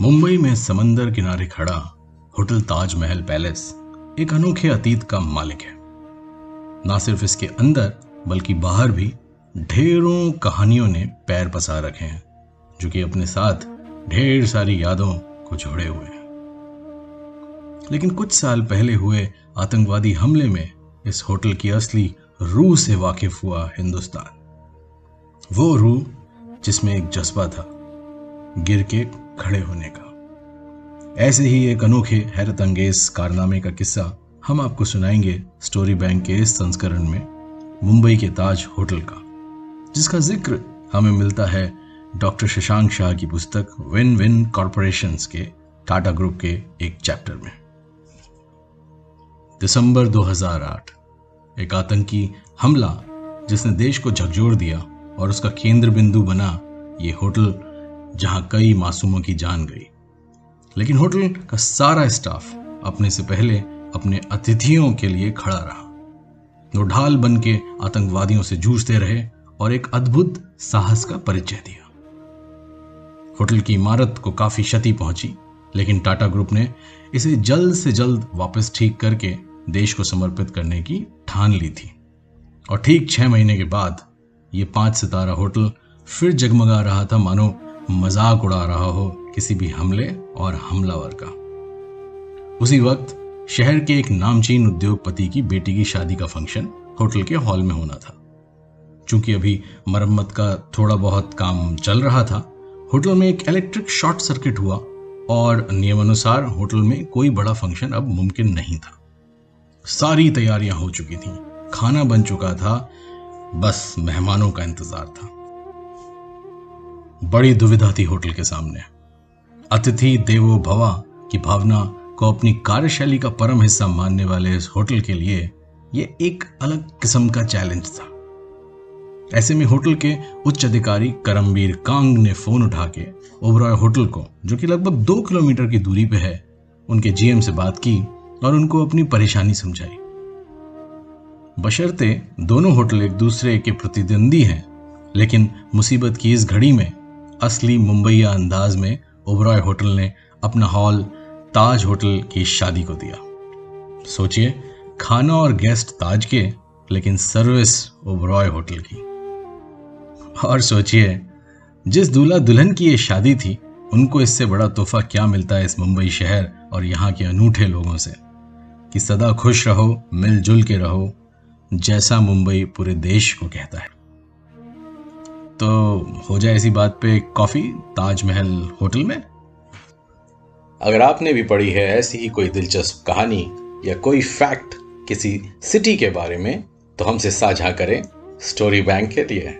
मुंबई में समंदर किनारे खड़ा होटल ताजमहल पैलेस एक अनोखे अतीत का मालिक है। ना सिर्फ़ इसके अंदर, बल्कि बाहर भी ढेरों कहानियों ने पैर पसार रखे हैं, जो कि अपने साथ ढेर सारी यादों को जोड़े हुए हैं। लेकिन कुछ साल पहले हुए आतंकवादी हमले में इस होटल की असली रूह से वाकिफ हुआ हिंदुस्तान। वो रूह जिसमें एक जज्बा था, गिर के खड़े होने का। ऐसे ही एक अनोखे हैरत अंगेज कारनामे का किस्सा हम आपको सुनाएँगे स्टोरी बैंक के इस संस्करण में, मुंबई के ताज होटल का, जिसका ज़िक्र हमें मिलता है डॉक्टर शशांक शाह की पुस्तक विन विन कॉरपोरेशन के टाटा ग्रुप के एक चैप्टर में। दिसंबर 2008 एक आतंकी हमला जिसने देश को झकझोर दिया और उसका केंद्र बिंदु बना ये होटल जहाँ कई मासूमों की जान गई। लेकिन होटल का सारा स्टाफ अपने से पहले अपने अतिथियों के लिए खड़ा रहा। वो ढाल बन के आतंकवादियों से जूझते रहे और एक अद्भुत साहस का परिचय दिया। होटल की इमारत को काफ़ी क्षति पहुँची, लेकिन टाटा ग्रुप ने इसे जल्द से जल्द वापस ठीक करके देश को समर्पित करने की ठान ली थी। और ठीक छह महीने के बाद ये पाँच सितारा होटल फिर जगमगा रहा था, मानो मज़ाक उड़ा रहा हो किसी भी हमले और हमलावर का। उसी वक्त शहर के एक नामचीन उद्योगपति की बेटी की शादी का फ़ंक्शन होटल के हॉल में होना था। चूँकि अभी मरम्मत का थोड़ा बहुत काम चल रहा था, होटल में एक इलेक्ट्रिक शॉर्ट सर्किट हुआ और नियमानुसार होटल में कोई बड़ा फ़ंक्शन अब मुमकिन नहीं था। सारी तैयारियाँ हो चुकी थी। खाना बन चुका था, बस मेहमानों का इंतज़ार था। बड़ी दुविधा थी होटल के सामने। अतिथि देवो भवा की भावना को अपनी कार्यशैली का परम हिस्सा मानने वाले इस होटल के लिए यह एक अलग किस्म का चैलेंज था। ऐसे में होटल के उच्च अधिकारी करमवीर कांग ने फ़ोन उठा के ओबरॉय होटल को, जो कि लगभग दो किलोमीटर की दूरी पे है, उनके जीएम से बात की और उनको अपनी परेशानी समझाई। बशर्ते दोनों होटल एक दूसरे के प्रतिद्वंदी हैं, लेकिन मुसीबत की इस घड़ी में असली मुंबईया अंदाज में ओबरॉय होटल ने अपना हॉल ताज होटल की शादी को दिया। सोचिए, खाना और गेस्ट ताज के, लेकिन सर्विस ओबरॉय होटल की। और सोचिए, जिस दूल्हा दुल्हन की ये शादी थी, उनको इससे बड़ा तोहफा क्या मिलता है इस मुंबई शहर और यहाँ के अनूठे लोगों से? कि सदा खुश रहो, मिलजुल के रहो, जैसा मुंबई पूरे देश को कहता है। तो हो जाए इसी बात पे कॉफ़ी ताजमहल होटल में? अगर आपने भी पढ़ी है ऐसी ही कोई दिलचस्प कहानी या कोई फैक्ट किसी सिटी के बारे में तो हमसे साझा करें स्टोरी बैंक के लिए।